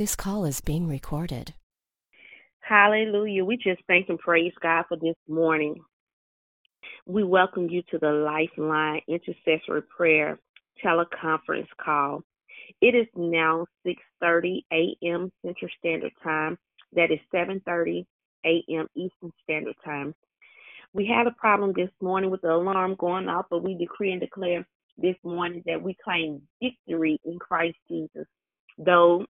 This call is being recorded. Hallelujah. We just thank and praise God for this morning. We welcome you to the Lifeline Intercessory Prayer teleconference call. It is now 6:30 a.m. Central Standard Time. That is 7:30 a.m. Eastern Standard Time. We had a problem this morning with the alarm going off, but we decree and declare this morning that we claim victory in Christ Jesus. Though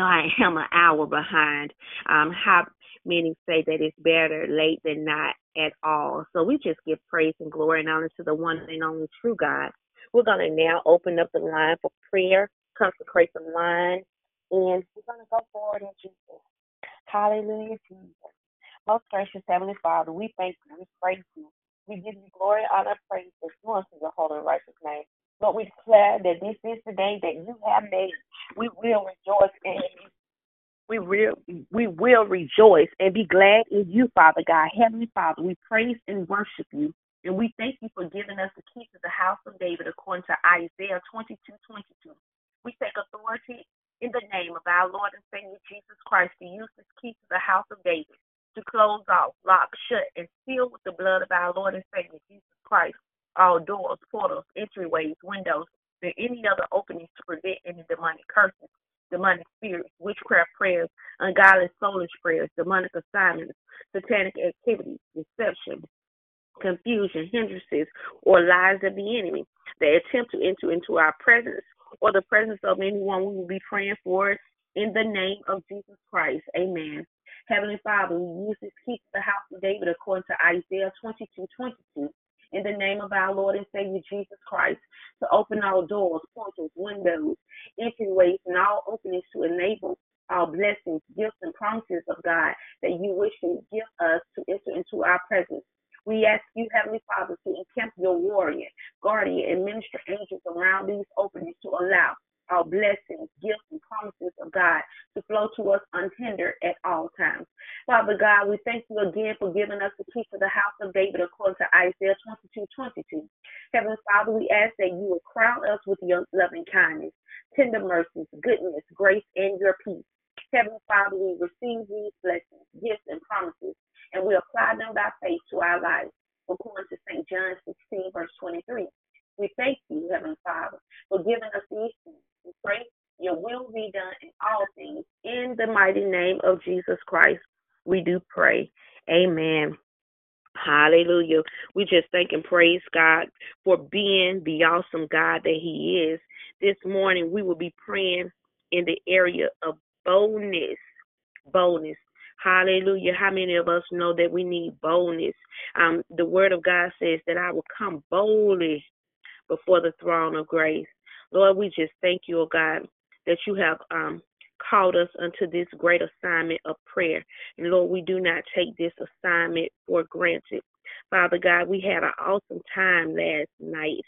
I am an hour behind. Um, how many say that it's better late than not at all? So we just give praise and glory and honor to the one and only true God. We're going to now open up the line for prayer, consecrate the line, and we're going to go forward in Jesus. Hallelujah, Jesus. Most gracious Heavenly Father, we thank you, we praise you. We give you glory, honor, praise, and unto your holy and righteous name. Lord, we declare that this is the day that you have made. We will rejoice and we will we will rejoice and be glad in you, Father God. Heavenly Father, we praise and worship you. And we thank you for giving us the keys to the house of David according to Isaiah 22 22. We take authority in the name of our Lord and Savior Jesus Christ to use this key to the house of David to close off, lock, shut, and seal with the blood of our Lord and Savior Jesus Christ all doors, portals, entryways, windows, and any other openings to prevent any demonic curses, demonic spirits, witchcraft prayers, ungodly soulish prayers, demonic assignments, satanic activities, deception, confusion, hindrances, or lies of the enemy that attempt to enter into our presence or the presence of anyone we will be praying for in the name of Jesus Christ. Amen. Heavenly Father, we use this key to the house of David according to Isaiah 22 22 in the name of our Lord and Savior Jesus Christ to open all doors, portals, windows, entryways, and all openings to enable our blessings, gifts, and promises of God that you wish to give us to enter into our presence. We ask you, Heavenly Father, to encamp your warrior, guardian, and minister angels around these openings to allow our blessings, gifts, and promises of God to flow to us unhindered at all times. Father God, we thank you again for giving us the key to the house of David according to Isaiah 22 22. Heavenly Father, we ask that you will crown us with your loving kindness, tender mercies, goodness, grace, and your peace. Heavenly Father, we receive these blessings, gifts, and promises, and we apply them by faith to our lives. According to St. John 16, verse 23. We thank you, Heavenly Father, for giving us these things. We pray your will be done in all things. In the mighty name of Jesus Christ, we do pray. Amen. Hallelujah. We just thank and praise God for being the awesome God that He is. This morning, we will be praying in the area of boldness. Boldness. Hallelujah. How many of us know that we need boldness? Um, the Word of God says that I will come boldly before the throne of grace. Lord, we just thank you, oh God, that you have um, called us unto this great assignment of prayer. And Lord, we do not take this assignment for granted. Father God, we had an awesome time last night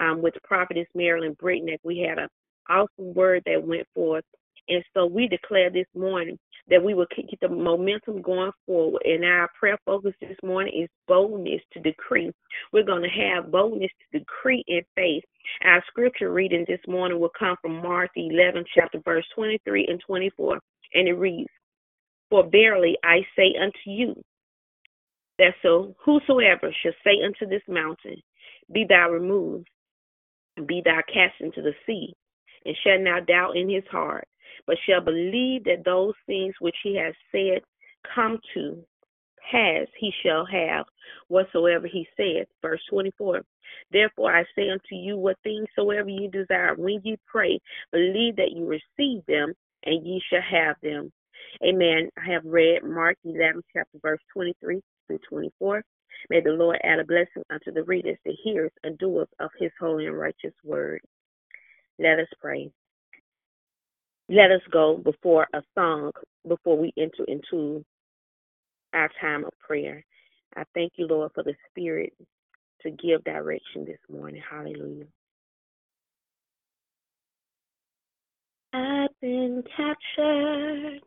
um, with Prophetess Marilyn Brickneck. We had an awesome word that went forth. And so we declare this morning that we will keep the momentum going forward. And our prayer focus this morning is boldness to decree. We're going to have boldness to decree in faith. Our scripture reading this morning will come from Mark 11, chapter verse 23 and 24. And it reads, For verily I say unto you, that so whosoever shall say unto this mountain, Be thou removed, be thou cast into the sea, and shall not doubt in his heart, but shall believe that those things which he has said come to pass, he shall have whatsoever he saith. Verse 24. Therefore I say unto you, what things soever ye desire, when ye pray, believe that you receive them, and ye shall have them. Amen. I have read Mark 11, chapter verse 23 through 24. May the Lord add a blessing unto the readers, the hearers, and doers of his holy and righteous word. Let us pray let us go before a song before we enter into our time of prayer. I thank you, Lord, for the Spirit to give direction this morning. Hallelujah. I've been captured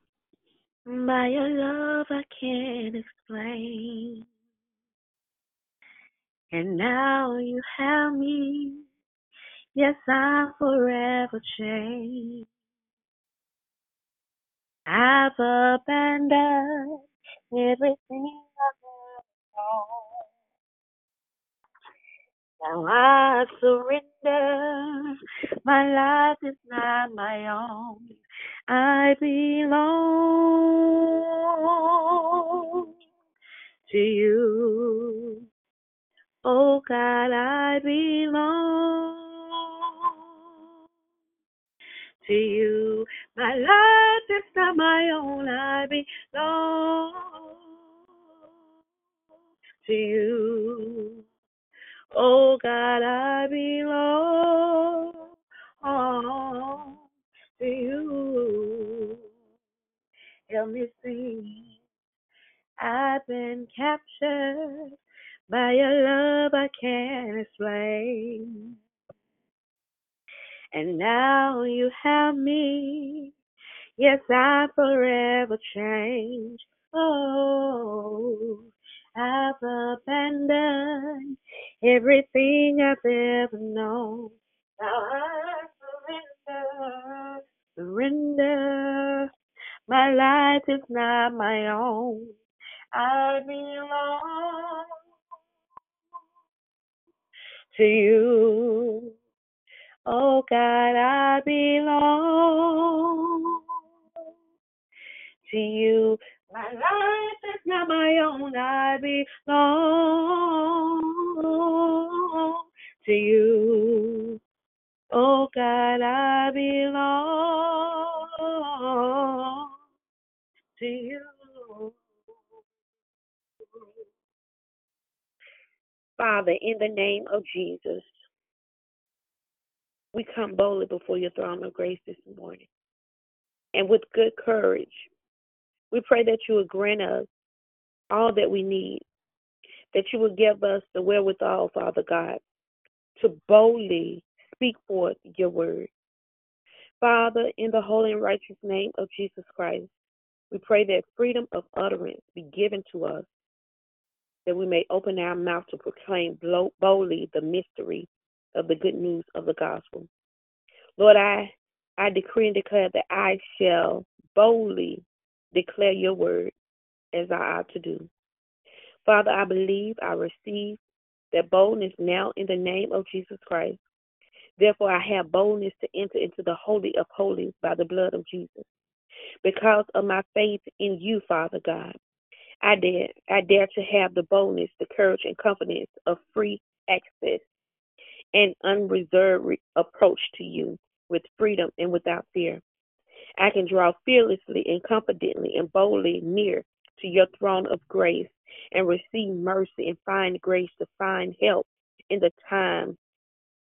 by a love I can't explain. And now you have me. Yes, I'm forever changed. I've abandoned everything I've ever known. Now I surrender. My life is not my own. I belong to you. Oh God, I belong to you. My life is not my own. I belong to you. Oh God, I belong to you. Help me sing. I've been captured by your love I can't explain. And now you have me. Yes, I'm forever changed. Oh, I've abandoned everything I've ever known. Now I surrender, surrender. My life is not my own. I belong to you. Oh God, I belong to you. My life is not my own. I belong to you. Oh God, I belong to you. Father, in the name of Jesus, we come boldly before your throne of grace this morning. And with good courage, we pray that you will grant us all that we need, that you will give us the wherewithal, Father God, to boldly speak forth your word. Father, in the holy and righteous name of Jesus Christ, we pray that freedom of utterance be given to us, that we may open our mouth to proclaim boldly the mystery of the good news of the gospel. Lord, I, I decree and declare that I shall boldly declare your word as I ought to do. Father, I believe I receive that boldness now in the name of Jesus Christ. Therefore, I have boldness to enter into the Holy of Holies by the blood of Jesus. Because of my faith in you, Father God, I dare, I dare to have the boldness, the courage, and confidence of free access and unreserved approach to you with freedom and without fear. I can draw fearlessly and confidently and boldly near to your throne of grace and receive mercy and find grace to find help in the time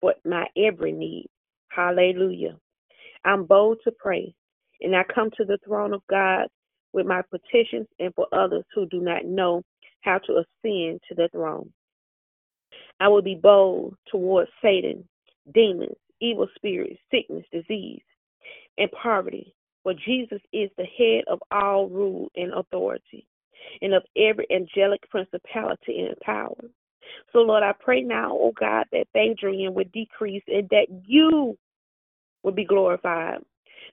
for my every need. Hallelujah. I'm bold to pray, and I come to the throne of God with my petitions and for others who do not know how to ascend to the throne. I will be bold towards Satan, demons, evil spirits, sickness, disease, and poverty, for Jesus is the head of all rule and authority, and of every angelic principality and power. So, Lord, I pray now, oh God, that Adrian would decrease and that you would be glorified,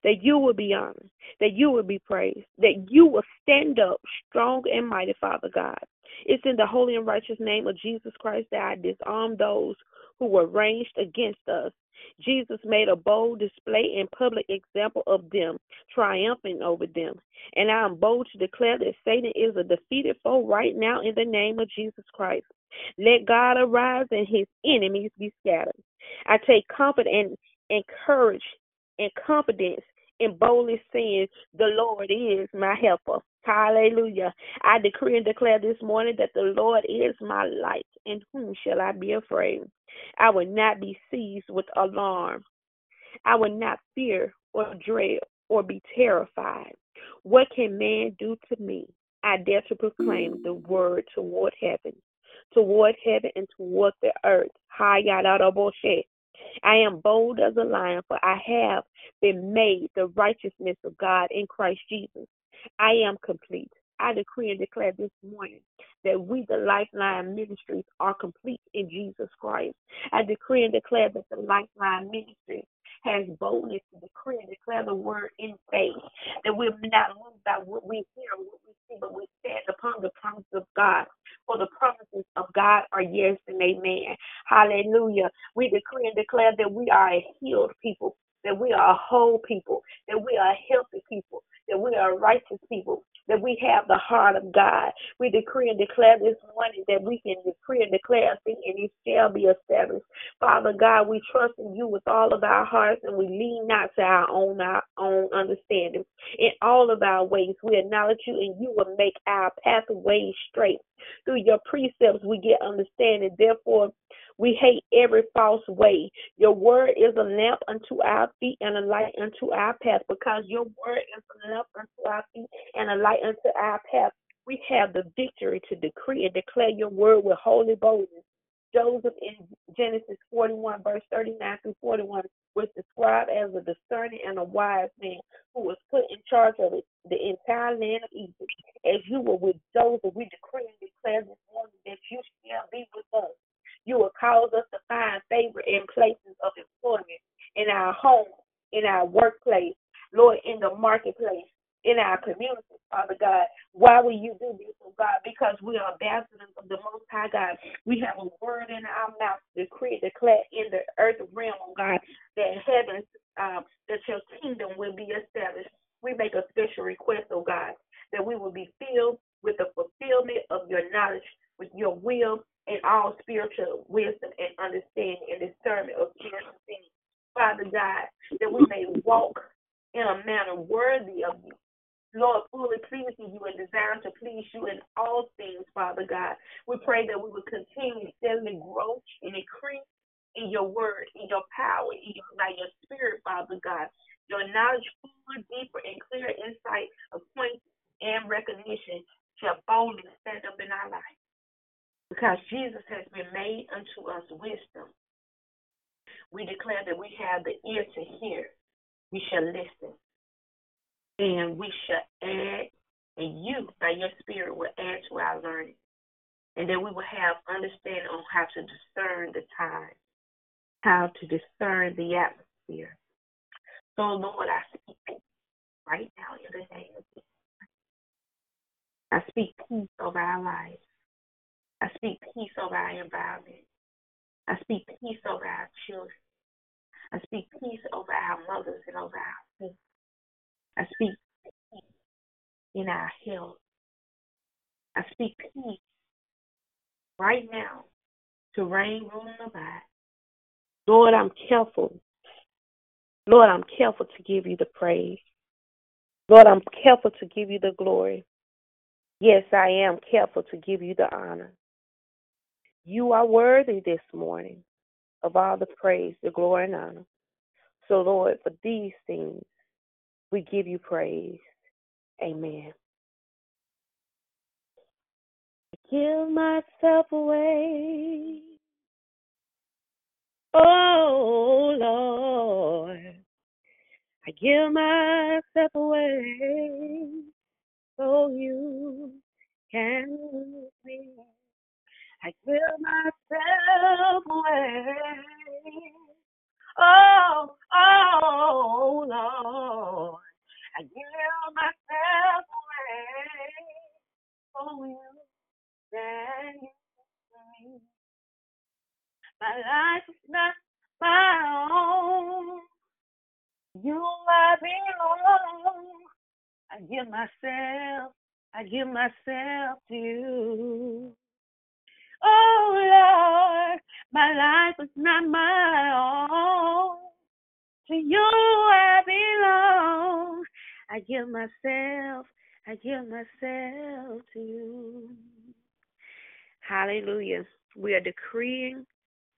that you would be honored, that you would be praised, that you will stand up strong and mighty, Father God. It's in the holy and righteous name of Jesus Christ that I disarm those who were ranged against us. Jesus made a bold display and public example of them, triumphing over them. And I am bold to declare that Satan is a defeated foe right now in the name of Jesus Christ. Let God arise and his enemies be scattered. I take comfort and encourage and confidence in boldly saying, The Lord is my helper. Hallelujah. I decree and declare this morning that the Lord is my light, and whom shall I be afraid? I will not be seized with alarm. I will not fear or dread or be terrified. What can man do to me? I dare to proclaim the word toward heaven, toward heaven and toward the earth. Hi Yadoboshe, I am bold as a lion, for I have been made the righteousness of God in Christ Jesus. I am complete. I decree and declare this morning that we, the Lifeline Ministries, are complete in Jesus Christ. I decree and declare that the Lifeline Ministry has boldness to decree and declare the word in faith, that we're not moved by what we hear, what we see, but we stand upon the promises of God. For the promises of God are yes and amen. Hallelujah. We decree and declare that we are a healed people, that we are a whole people, that we are a healthy people, that we are righteous people, that we have the heart of God. We decree and declare this morning that we can decree and declare a thing and it shall be established. Father God, we trust in you with all of our hearts and we lean not to our own our own understanding. In all of our ways, we acknowledge you and you will make our pathways straight. Through your precepts, we get understanding. Therefore, we hate every false way. Your word is a lamp unto our feet and a light unto our path because your word is a lamp unto our feet and a light unto our path. We have the victory to decree and declare your word with holy boldness. Joseph in Genesis 41, verse 39 through 41, was described as a discerning and a wise man who was put in charge of the entire land of Egypt. As you were with Joseph, we decree and declare this morning that you shall be. You will cause us to find favor in places of employment, in our home, in our workplace, Lord, in the marketplace, in our communities, Father God. Why will you do this, oh God? Because we are ambassadors of the Most High God. We have a word in our mouth to decree, declare in the earth realm, oh God, that heaven, um, that your kingdom will be established. We make a special request, oh God, that we will be filled with the fulfillment of your knowledge, with your will, and all spiritual wisdom and understanding and discernment of spiritual things. Father God, that we may walk in a manner worthy of you. Lord, fully pleasing you and desiring to please you in all things, Father God. We pray that we will continue to steadily grow and increase in your word, in your power, in your, by your spirit, Father God. Your knowledge, fuller, deeper, and clearer insight, of points and recognition shall boldly stand up in our life. Because Jesus has been made unto us wisdom. We declare that we have the ear to hear. We shall listen. And we shall add, and you, by your spirit, will add to our learning. And that we will have understanding on how to discern the time, how to discern the atmosphere. So, Lord, I speak right now in the name of Jesus. I speak peace over our lives. I speak peace over our environment. I speak peace over our children. I speak peace over our mothers and over our sisters. I speak peace in our health. I speak peace right now to reign, rule, and abide. Lord, I'm careful. Lord, I'm careful to give you the praise. Lord, I'm careful to give you the glory. Yes, I am careful to give you the honor. You are worthy this morning of all the praise, the glory, and honor. So, Lord, for these things, we give you praise. Amen. I give myself away. Oh, Lord. I give myself away so you can use me. I give myself away. Oh, oh, Lord. I give myself away for oh, you. You me. My life is not my own. You I belong. I give myself, I give myself to you. Oh Lord, my life is not my own. To you I belong. I give myself, I give myself to you. Hallelujah. We are decreeing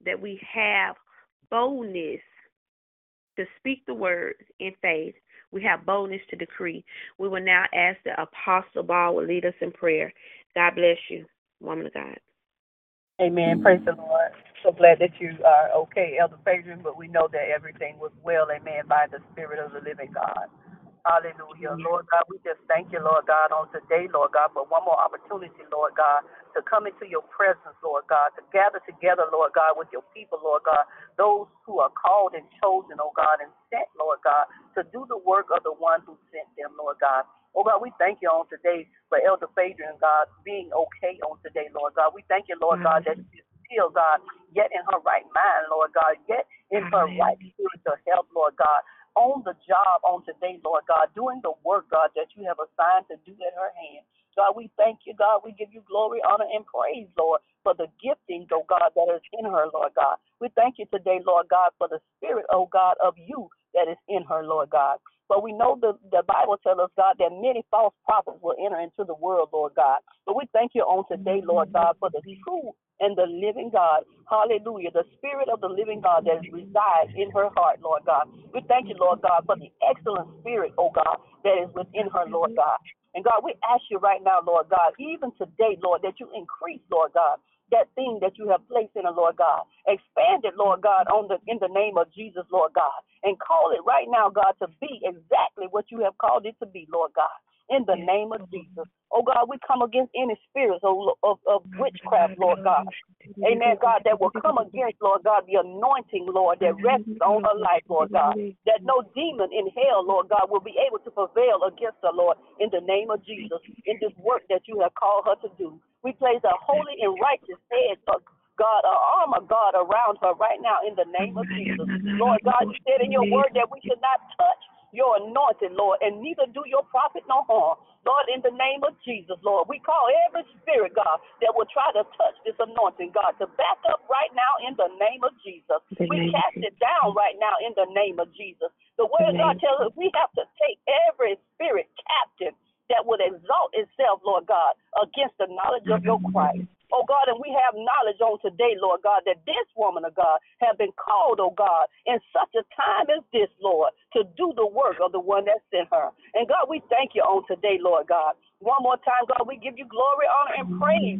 that we have boldness to speak the word in faith. We have boldness to decree. We will now ask the Apostle Ball will lead us in prayer. God bless you, woman of God. Amen. Mm-hmm. Praise the Lord. So glad that you are okay, Elder Adrian, but we know that everything was well, amen, by the Spirit of the living God. Hallelujah. Lord God, we just thank you, Lord God, on today, Lord God, for one more opportunity, Lord God, to come into your presence, Lord God, to gather together, Lord God, with your people, Lord God, those who are called and chosen, oh God, and sent, Lord God, to do the work of the one who sent them, Lord God. Oh God, we thank you on today for Elder Phaedra, God, being okay on today, Lord God. We thank you, Lord God, that she's still, God, yet in her right mind, Lord God, yet in her right spiritual health, Lord God on the job on today, Lord God, doing the work, God, that you have assigned to do at her hand. God, we thank you, God. We give you glory, honor, and praise, Lord, for the gifting, oh God, that is in her, Lord God. We thank you today, Lord God, for the spirit, oh God, of you that is in her, Lord God. But we know the, the Bible tells us, God, that many false prophets will enter into the world, Lord God. But we thank you on today, Lord God, for the true and the living God. Hallelujah. The spirit of the living God that resides in her heart, Lord God. We thank you, Lord God, for the excellent spirit, oh God, that is within her, Lord God. And God, we ask you right now, Lord God, even today, Lord, that you increase, Lord God, that thing that you have placed in her, Lord God. Expand it, Lord God, on the in the name of Jesus, Lord God. And call it right now, God, to be exactly what you have called it to be, Lord God in the name of Jesus. Oh God, we come against any spirits of, of, of witchcraft, Lord God. Amen, God, that will come against, Lord God, the anointing, Lord, that rests on her life, Lord God. That no demon in hell, Lord God, will be able to prevail against her, Lord, in the name of Jesus, in this work that you have called her to do. We place a holy and righteous head of God, a armor, God, around her right now in the name of Jesus. Lord God, you said in your word that we should not touch your anointed, Lord, and neither do your prophet no harm. Lord, in the name of Jesus, Lord, we call every spirit, God, that will try to touch this anointing, God, to back up right now in the name of Jesus. We cast it down right now in the name of Jesus. The word of God tells us we have to take every spirit captive that would exalt itself, Lord God, against the knowledge of your Christ. Oh God, and we have knowledge on today, Lord God, that this woman of God have been called, oh God, in such a time as this, Lord, to do the work of the one that sent her. And God, we thank you on today, Lord God. One more time, God, we give you glory, honor, and praise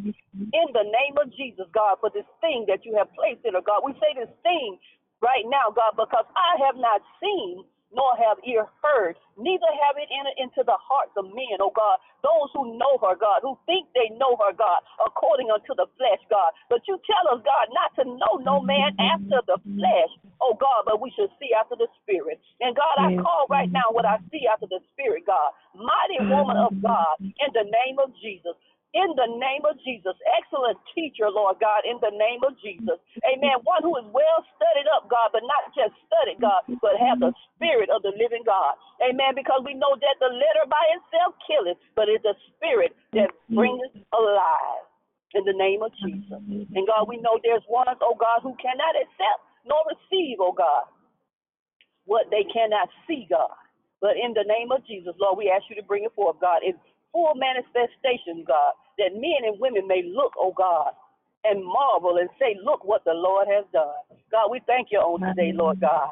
in the name of Jesus, God, for this thing that you have placed in her, God. We say this thing right now, God, because I have not seen nor have ear heard, neither have it entered into the hearts of men, oh God, those who know her, God, who think they know her, God, according unto the flesh, God. But you tell us, God, not to know no man after the flesh, oh God, but we should see after the spirit. And God, I call right now what I see after the spirit, God. Mighty woman of God, in the name of Jesus in the name of Jesus. Excellent teacher, Lord God, in the name of Jesus. Amen. One who is well studied up, God, but not just studied, God, but have the spirit of the living God. Amen. Because we know that the letter by itself killeth, but it's the spirit that brings alive in the name of Jesus. And God, we know there's one, oh God, who cannot accept nor receive, oh God, what they cannot see, God. But in the name of Jesus, Lord, we ask you to bring it forth, God, in full manifestation, God that men and women may look, oh God, and marvel and say, Look what the Lord has done. God, we thank you on today, Lord God.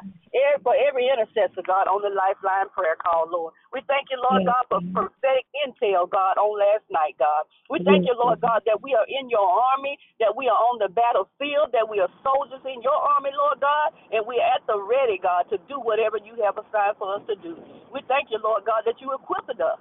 For every intercessor, God, on the Lifeline prayer call, Lord. We thank you, Lord God, for prophetic intel, God, on last night, God. We thank you, Lord God, that we are in your army, that we are on the battlefield, that we are soldiers in your army, Lord God, and we are at the ready, God, to do whatever you have assigned for us to do. We thank you, Lord God, that you equipped us.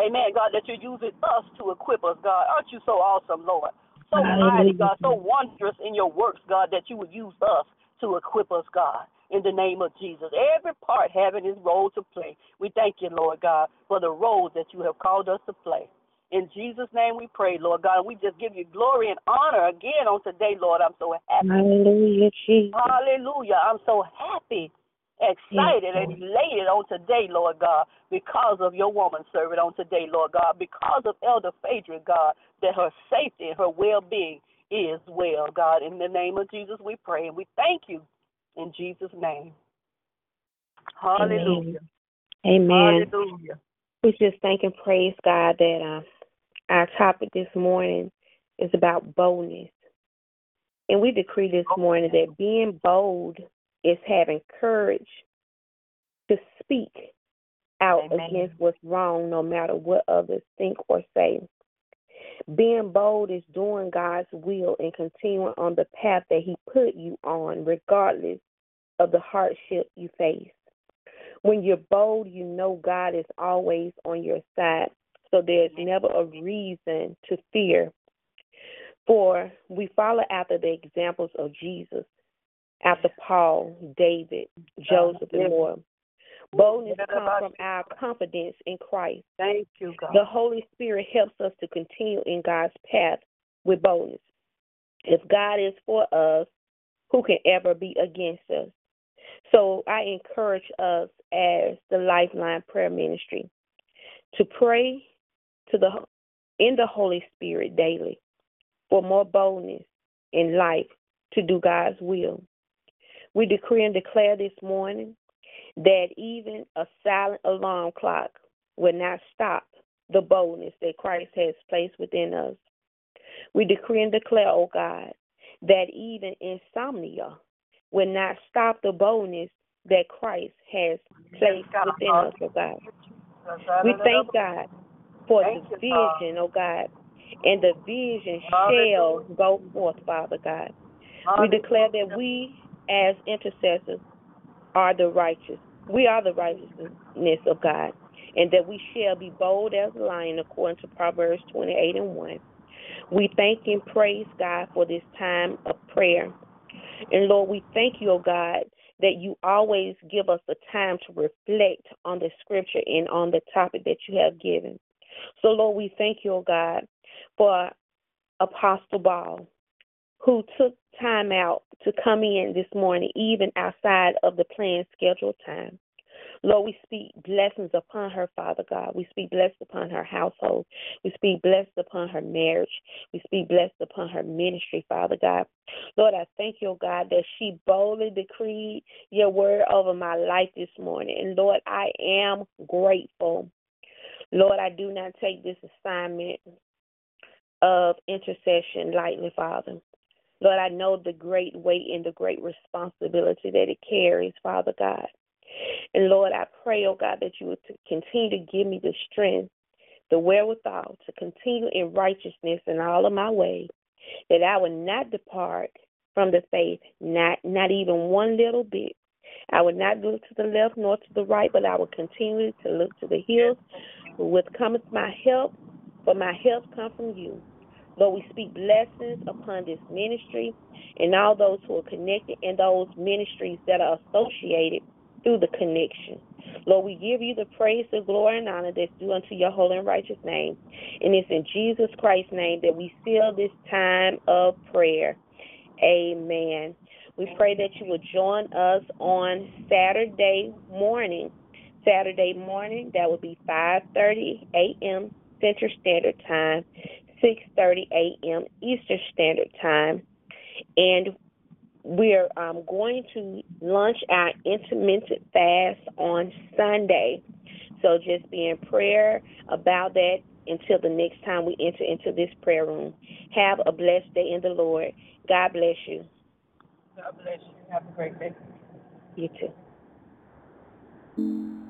Amen, God, that you're using us to equip us, God. Aren't you so awesome, Lord? So mighty, God, so wondrous in your works, God, that you would use us to equip us, God, in the name of Jesus. Every part having its role to play. We thank you, Lord God, for the roles that you have called us to play. In Jesus' name we pray, Lord God. We just give you glory and honor again on today, Lord. I'm so happy. Hallelujah, Jesus. Hallelujah. I'm so happy excited and elated on today, Lord God, because of your woman servant on today, Lord God, because of Elder Phaedra, God, that her safety and her well being is well, God. In the name of Jesus, we pray and we thank you in Jesus' name. Hallelujah. Amen. Hallelujah. We just thank and praise God that uh, our topic this morning is about boldness. And we decree this morning that being bold is having courage to speak out Amen. against what's wrong, no matter what others think or say. Being bold is doing God's will and continuing on the path that He put you on, regardless of the hardship you face. When you're bold, you know God is always on your side. So there's never a reason to fear. For we follow after the examples of Jesus, after Paul, David, Joseph, and more. Boldness comes from our confidence in Christ. Thank you, God. The Holy Spirit helps us to continue in God's path with boldness. If God is for us, who can ever be against us? So I encourage us as the Lifeline Prayer Ministry to pray to the in the Holy Spirit daily for more boldness in life to do God's will. We decree and declare this morning that even a silent alarm clock will not stop the boldness that Christ has placed within us. We decree and declare, O oh God, that even insomnia will not stop the boldness that Christ has placed within us, O oh God. We thank God for the vision, O oh God, and the vision shall go forth, Father God. We declare that we, as intercessors, are the righteous. We are the righteousness of God, and that we shall be bold as a lion, according to Proverbs 28 and 1. We thank and praise God for this time of prayer. And Lord, we thank you, oh God, that you always give us the time to reflect on the scripture and on the topic that you have given. So, Lord, we thank you, oh God, for Apostle Ball, who took time out to come in this morning, even outside of the planned scheduled time. Lord, we speak blessings upon her, Father God. We speak blessed upon her household. We speak blessed upon her marriage. We speak blessed upon her ministry, Father God. Lord, I thank you, God, that she boldly decreed your word over my life this morning. And Lord, I am grateful. Lord, I do not take this assignment of intercession lightly, Father. Lord, I know the great weight and the great responsibility that it carries, Father God. And Lord, I pray, oh God, that you would continue to give me the strength, the wherewithal to continue in righteousness in all of my ways, that I would not depart from the faith, not not even one little bit. I would not look to the left nor to the right, but I would continue to look to the hills, with cometh my help, for my help come from you. Lord, we speak blessings upon this ministry and all those who are connected and those ministries that are associated through the connection. Lord, we give you the praise, the glory, and honor that's due unto your holy and righteous name. And it's in Jesus Christ's name that we seal this time of prayer. Amen. We pray that you will join us on Saturday morning. Saturday morning, that will be 5:30 a.m. Central Standard Time, 6:30 a.m. Eastern Standard Time, and we're um, going to launch our intermittent fast on Sunday. So just be in prayer about that until the next time we enter into this prayer room. Have a blessed day in the Lord. God bless you. God bless you. Have a great day. You too.